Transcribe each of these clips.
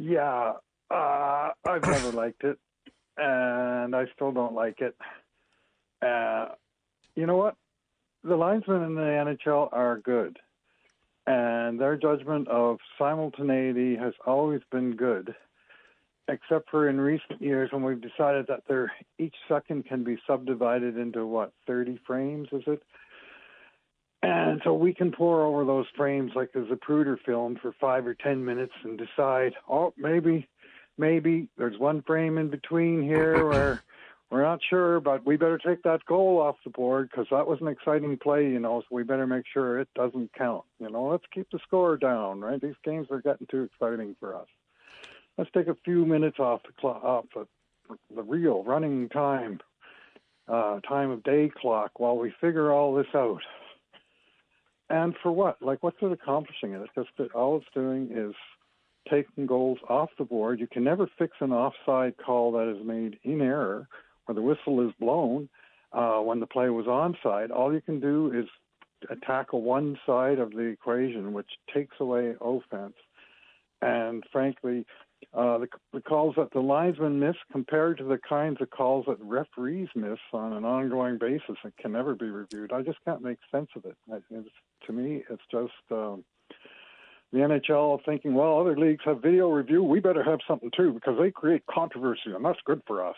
Yeah, uh, I've never liked it, and I still don't like it. Uh, you know what? The linesmen in the NHL are good, and their judgment of simultaneity has always been good, except for in recent years when we've decided that each second can be subdivided into what 30 frames, is it? And so we can pour over those frames like a Zapruder film for five or ten minutes and decide, oh, maybe, maybe there's one frame in between here where we're not sure, but we better take that goal off the board because that was an exciting play, you know. So we better make sure it doesn't count. You know, let's keep the score down, right? These games are getting too exciting for us. Let's take a few minutes off the clock, off the, the real running time, uh, time of day clock while we figure all this out. And for what? Like, what's it accomplishing? Just that all it's doing is taking goals off the board. You can never fix an offside call that is made in error where the whistle is blown uh, when the play was onside. All you can do is tackle one side of the equation, which takes away offense. And frankly, uh, the, the calls that the linesmen miss compared to the kinds of calls that referees miss on an ongoing basis that can never be reviewed. I just can't make sense of it. It's, to me, it's just um, the NHL thinking, well, other leagues have video review. We better have something too because they create controversy and that's good for us.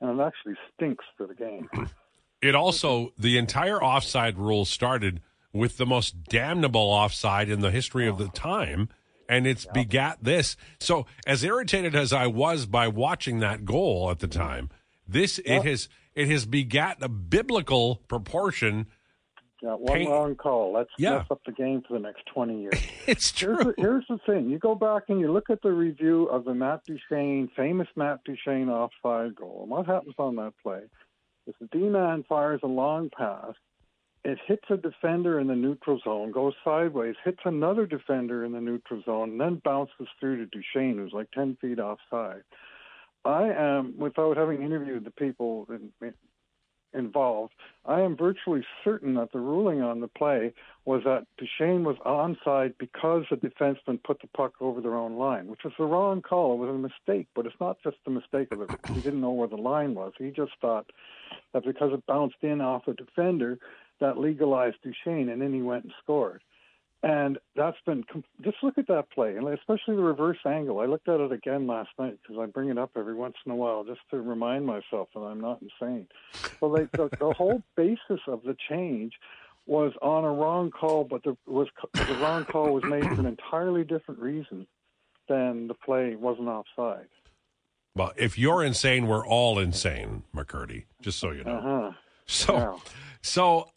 And it actually stinks for the game. It also, the entire offside rule started with the most damnable offside in the history of the time and it's yeah. begat this. So, as irritated as I was by watching that goal at the time, this yeah. it has it has begat a biblical proportion. Yeah, one pain. wrong call. Let's yeah. mess up the game for the next twenty years. it's true. Here's the, here's the, thing: you go back and you look at the review of the Matt Duchene, famous Matt Duchene offside goal, and what happens on that play? Is the D man fires a long pass it hits a defender in the neutral zone, goes sideways, hits another defender in the neutral zone, and then bounces through to Duchene, who's like 10 feet offside. I am, without having interviewed the people in, involved, I am virtually certain that the ruling on the play was that Duchene was onside because the defenseman put the puck over their own line, which was the wrong call. It was a mistake, but it's not just a mistake of it. He didn't know where the line was. He just thought that because it bounced in off a defender, that legalized Duchene, and then he went and scored. And that's been just look at that play, and especially the reverse angle. I looked at it again last night because I bring it up every once in a while just to remind myself that I'm not insane. Well, they, the, the whole basis of the change was on a wrong call, but the was the wrong call was made for an entirely different reason than the play wasn't offside. Well, if you're insane, we're all insane, McCurdy. Just so you know. Uh-huh. So. So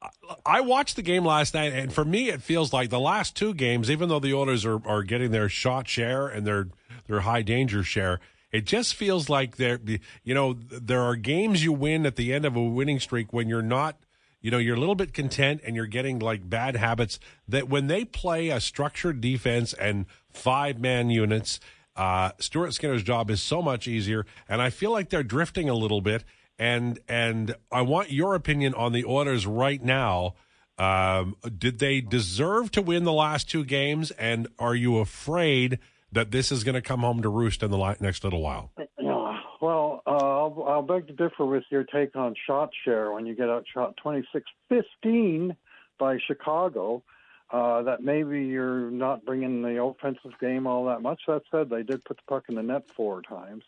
I watched the game last night, and for me, it feels like the last two games, even though the Oilers are, are getting their shot share and their their high danger share, it just feels like there, you know, there are games you win at the end of a winning streak when you're not, you know, you're a little bit content and you're getting like bad habits. That when they play a structured defense and five man units, uh, Stuart Skinner's job is so much easier, and I feel like they're drifting a little bit and and I want your opinion on the Oilers right now. Um, did they deserve to win the last two games? And are you afraid that this is going to come home to roost in the next little while? Well, uh, I'll, I'll beg to differ with your take on shot share when you get outshot 26 15 by Chicago. Uh, that maybe you're not bringing the offensive game all that much. That said, they did put the puck in the net four times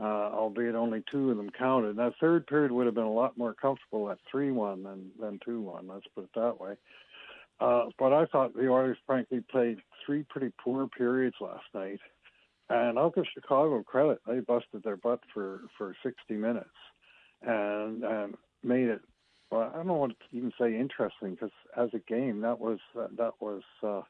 uh, albeit only two of them counted. That third period would have been a lot more comfortable at 3 1 than, than 2 1, let's put it that way. Uh, but I thought the Oilers, frankly, played three pretty poor periods last night. And I'll give Chicago credit. They busted their butt for, for 60 minutes and, and made it, well, I don't know what to even say interesting because as a game, that was, that was, uh,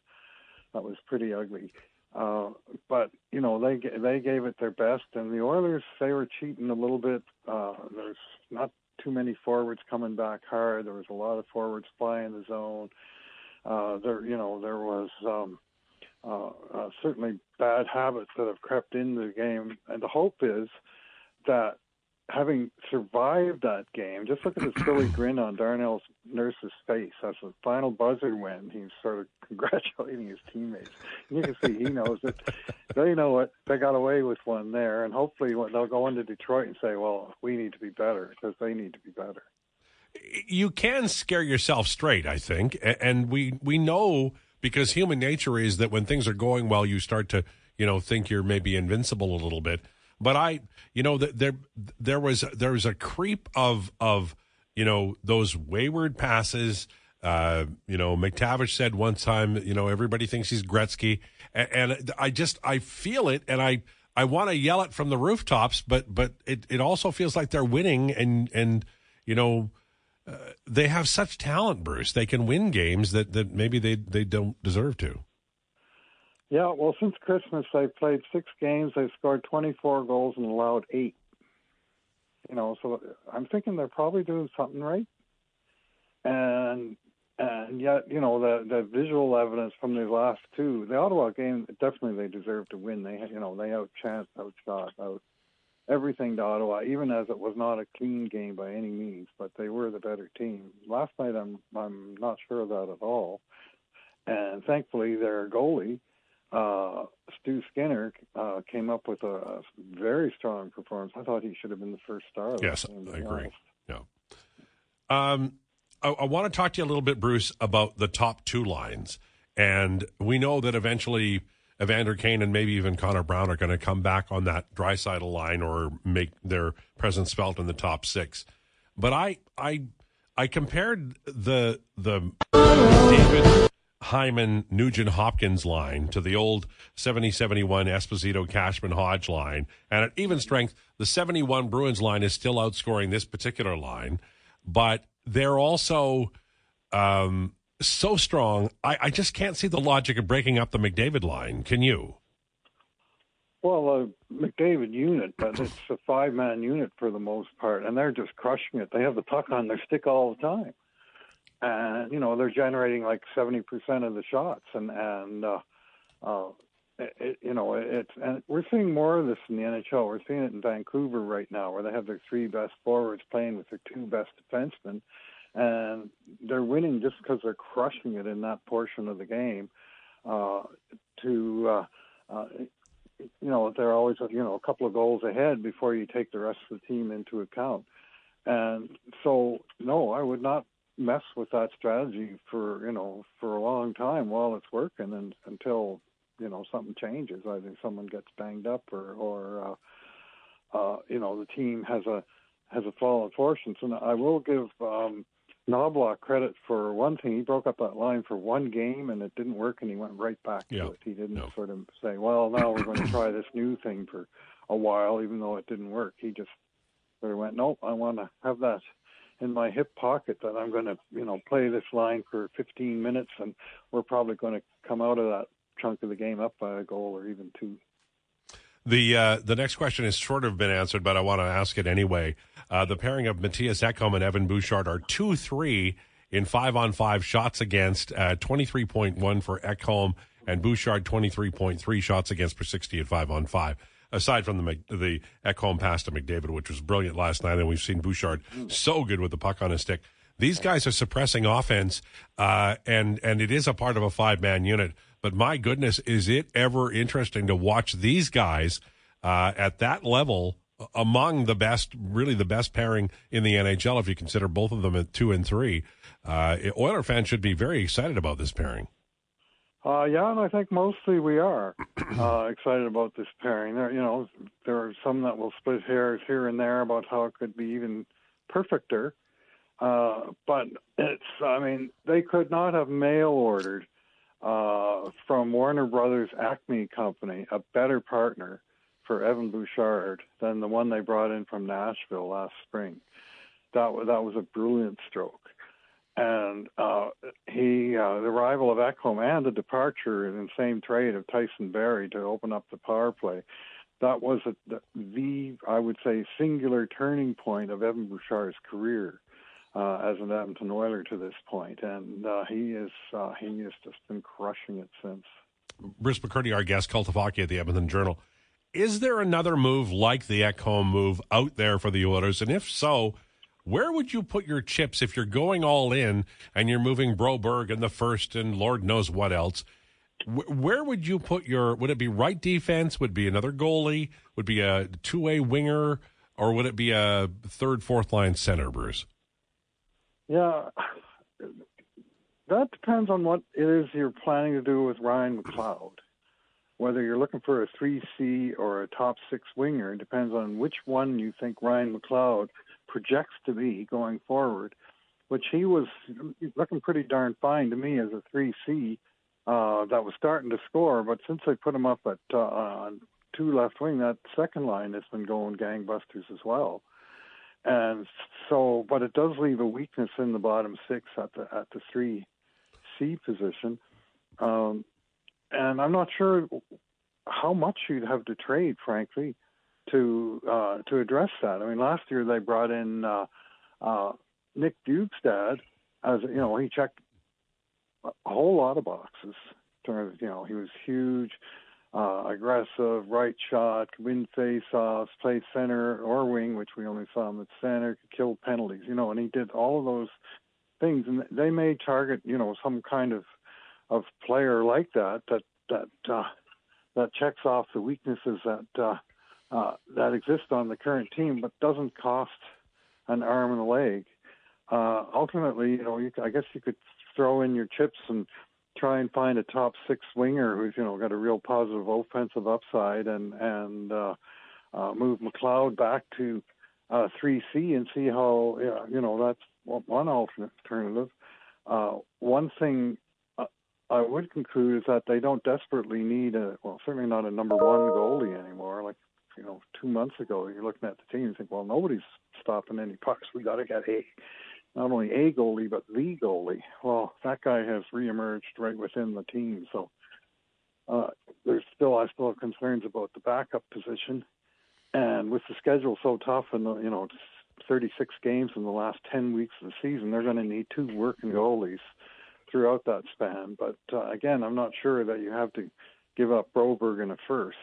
that was pretty ugly. Uh, but you know they they gave it their best, and the Oilers they were cheating a little bit. Uh, there's not too many forwards coming back hard. There was a lot of forwards flying the zone. Uh, there, you know, there was um, uh, uh, certainly bad habits that have crept into the game, and the hope is that having survived that game, just look at the silly grin on Darnell Nurse's face as the final buzzer win. He's sort of congratulating his teammates. And you can see he knows it. They know it. They got away with one there, and hopefully they'll go into Detroit and say, "Well, we need to be better because they need to be better." You can scare yourself straight, I think, and we we know because human nature is that when things are going well, you start to you know think you're maybe invincible a little bit but I, you know, there there was there was a creep of of you know those wayward passes. Uh, you know, McTavish said one time, you know, everybody thinks he's Gretzky, and, and I just I feel it, and I I want to yell it from the rooftops, but but it it also feels like they're winning, and and you know. Uh, they have such talent, Bruce. They can win games that, that maybe they, they don't deserve to. Yeah, well, since Christmas, they've played six games. They've scored 24 goals and allowed eight. You know, so I'm thinking they're probably doing something right. And and yet, you know, the the visual evidence from the last two, the Ottawa game, definitely they deserve to win. They, you know, they outchanced, outshot, out everything to Ottawa, even as it was not a clean game by any means, but they were the better team. Last night, I'm I'm not sure of that at all. And thankfully, their goalie uh, Stu Skinner uh, came up with a, very strong performance. I thought he should have been the first star. Yes, I agree. Yeah. Um, I, I want to talk to you a little bit, Bruce, about the top two lines, and we know that eventually. Evander Kane and maybe even Connor Brown are going to come back on that Draisaitl line or make their presence felt in the top six. But I I I compared the the David Hyman Nugent Hopkins line to the old 70 71 Esposito Cashman Hodge line. And at even strength, the 71 Bruins line is still outscoring this particular line, but they're also um, so strong. I, I, just can't see the logic of breaking up the McDavid line. Can you? Well, uh, McDavid unit, but it's a five man unit for the most part, and they're just crushing it. They have the puck on their stick all the time and you know they're generating like 70% of the shots. And and uh uh it, you know it's and we're seeing more of this in the NHL we're seeing it in Vancouver right now where they have their three best forwards playing with their two best defensemen. And they're winning just because they're crushing it in that portion of the game uh to uh, uh you know they're always you know a couple of goals ahead before you take the rest of the team into account. And so no I would not mess with that strategy for you know for a long time while it's working and until you know something changes either someone gets banged up or or uh, uh, you know the team has a has a fall in fortunes and I will give um, Knoblauch credit for one thing he broke up that line for one game and it didn't work and he went right back yeah. to it he didn't no. sort of say well now we're going to try this new thing for a while even though it didn't work he just sort of went nope I want to have that in my hip pocket that I'm going to, you know, play this line for 15 minutes, and we're probably going to come out of that chunk of the game up by a goal or even two. The uh, the next question has sort of been answered, but I want to ask it anyway. Uh, the pairing of Mattias Ekholm and Evan Bouchard are two three in five on five shots against, uh, twenty three point one for Ekholm and Bouchard twenty three point three shots against per sixty at five on five aside from the the Ekholm pass to McDavid, which was brilliant last night, and we've seen Bouchard so good with the puck on his stick. These guys are suppressing offense, uh, and and it is a part of a five man unit. But my goodness, is it ever interesting to watch these guys uh, at that level among the best, really the best pairing in the NHL if you consider both of them at two and three. Uh, Oiler fans should be very excited about this pairing. Uh, yeah, and I think mostly we are uh, excited about this pairing. There, you know, there are some that will split hairs here and there about how it could be even perfecter. Uh, but it's, I mean, they could not have mail ordered uh, from Warner Brothers Acme Company a better partner for Evan Bouchard than the one they brought in from Nashville last spring. That that was a brilliant stroke and uh, he uh, the arrival of Ekholm and the departure in the same trade of Tyson Barrie to open up the power play. That was a, the, the I would say singular turning point of Evan Bouchard's career uh, as an Edmonton Oiler to this point, and uh, he is uh, he has just been crushing it since. Bruce McCurdy, our guest, Cult of Hockey at the Edmonton Journal. Is there another move like the Ekholm move out there for the Oilers? And if so, where would you put your chips if you're going all in and you're moving Broberg in the first and Lord knows what else? Where would you put your? Would it be right defense? Would be another goalie? Would be a two way winger, or would it be a third, fourth line center, Bruce? Yeah, that depends on what it is you're planning to do with Ryan McLeod. Whether you're looking for a 3C or a top six winger it depends on which one you think Ryan McLeod projects to be going forward, which he was looking pretty darn fine to me as a 3C uh, that was starting to score. But since they put him up at uh, on two left wing, that second line has been going gangbusters as well. And so, but it does leave a weakness in the bottom six at the at the three C position. Um, and I'm not sure how much you'd have to trade, frankly, to uh, to address that. I mean, last year they brought in uh, uh, Nick Bjugstad as you know he checked a whole lot of boxes. Terms You know, he was huge, uh, aggressive, right shot, could win face-offs, play center or wing, which we only saw him at center, could kill penalties. You know, and he did all of those things, and they may target you know some kind of of player like that that that uh, that checks off the weaknesses that uh, uh, that exists on the current team, but doesn't cost an arm and a leg. Uh, ultimately, you know, you, I guess you could throw in your chips and try and find a top six winger who's you know got a real positive offensive upside, and and uh, uh, move McLeod back to uh, 3C and see how you know that's one alternative. Uh, one thing uh, I would conclude is that they don't desperately need a well, certainly not a number one goalie anymore. Like you know, two months ago, you're looking at the team and you think, well, nobody's stopping any pucks. We got to get a not only a goalie but the goalie. Well, that guy has reemerged right within the team, so uh, there's still I still have concerns about the backup position, and with the schedule so tough and the, you know 36 games in the last 10 weeks of the season, they're going to need two working goalies throughout that span. But uh, again, I'm not sure that you have to give up Broberg in a first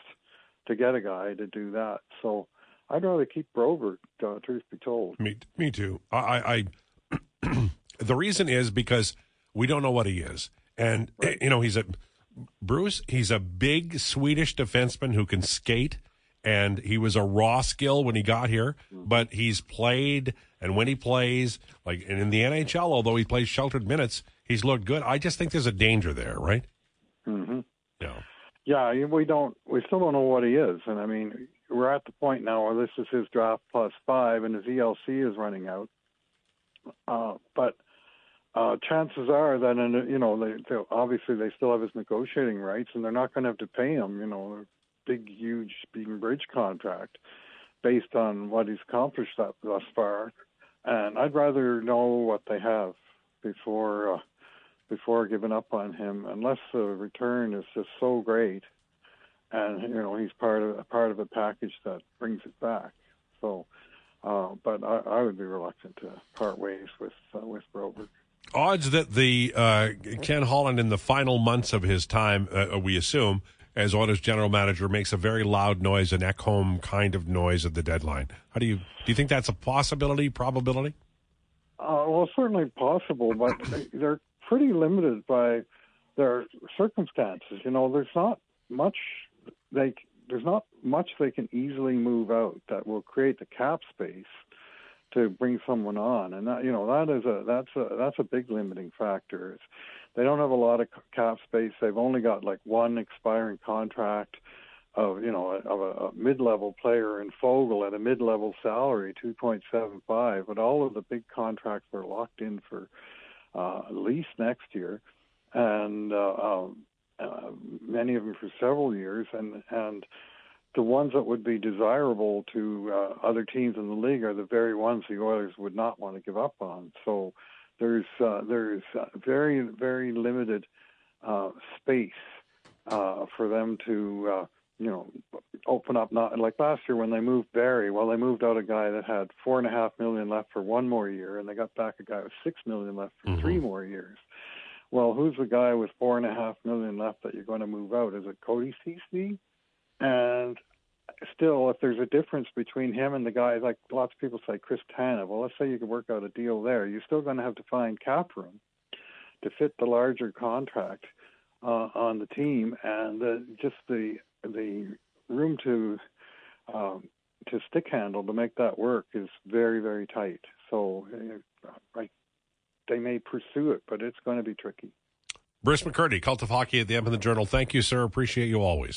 to get a guy to do that. So I'd rather keep Broberg, uh, truth be told. Me, me too. I, I the reason is because we don't know what he is, and right. you know he's a Bruce. He's a big Swedish defenseman who can skate and he was a raw skill when he got here, mm-hmm. but he's played and when he plays, like and in the NHL, although he plays sheltered minutes, he's looked good. I just think there's a danger there, right? Mm-hmm. Yeah. We don't. We still don't know what he is, and I mean, we're at the point now where this is his draft plus five, and his ELC is running out. Uh, but uh, chances are that, in, you know, they, obviously they still have his negotiating rights, and they're not going to have to pay him. You know, a big, huge Beacon Bridge contract based on what he's accomplished thus far. And I'd rather know what they have before uh, before giving up on him, unless the return is just so great, and you know he's part of a part of a package that brings it back. So, uh, but I, I, would be reluctant to part ways with uh, with Broberg. Odds that the uh, Ken Holland in the final months of his time, uh, we assume, as Oilers general manager makes a very loud noise, an Ekholm kind of noise at the deadline. How do you do you think that's a possibility, probability? Uh, well, certainly possible, but they're pretty limited by their circumstances. You know, there's not much they there's not much they can easily move out that will create the cap space to bring someone on, and that you know that is a that's a that's a big limiting factor. It's, they don't have a lot of cap space. They've only got like one expiring contract of you know of a, a mid-level player in Foegele at a mid-level salary, 2.75. But all of the big contracts are locked in for uh, at least next year, and uh, um, uh, many of them for several years. And and the ones that would be desirable to uh, other teams in the league are the very ones the Oilers would not want to give up on. So there's uh, there's uh, very very limited uh, space uh, for them to uh, you know open up. Not like last year when they moved Barrie. Well, they moved out a guy that had four and a half million left for one more year, and they got back a guy with six million left for mm-hmm. three more years. Well, who's the guy with four and a half million left that you're going to move out? Is it Cody Ceci? And still, if there's a difference between him and the guy, like lots of people say Chris Tanev, well, let's say you could work out a deal there. You're still going to have to find cap room to fit the larger contract uh, on the team, and the, just the the room to um, to stick handle to make that work is very very tight. So uh, I, they may pursue it, but it's going to be tricky. Bruce McCurdy, Cult of Hockey at the Edmonton Journal. Thank you, sir. Appreciate you always.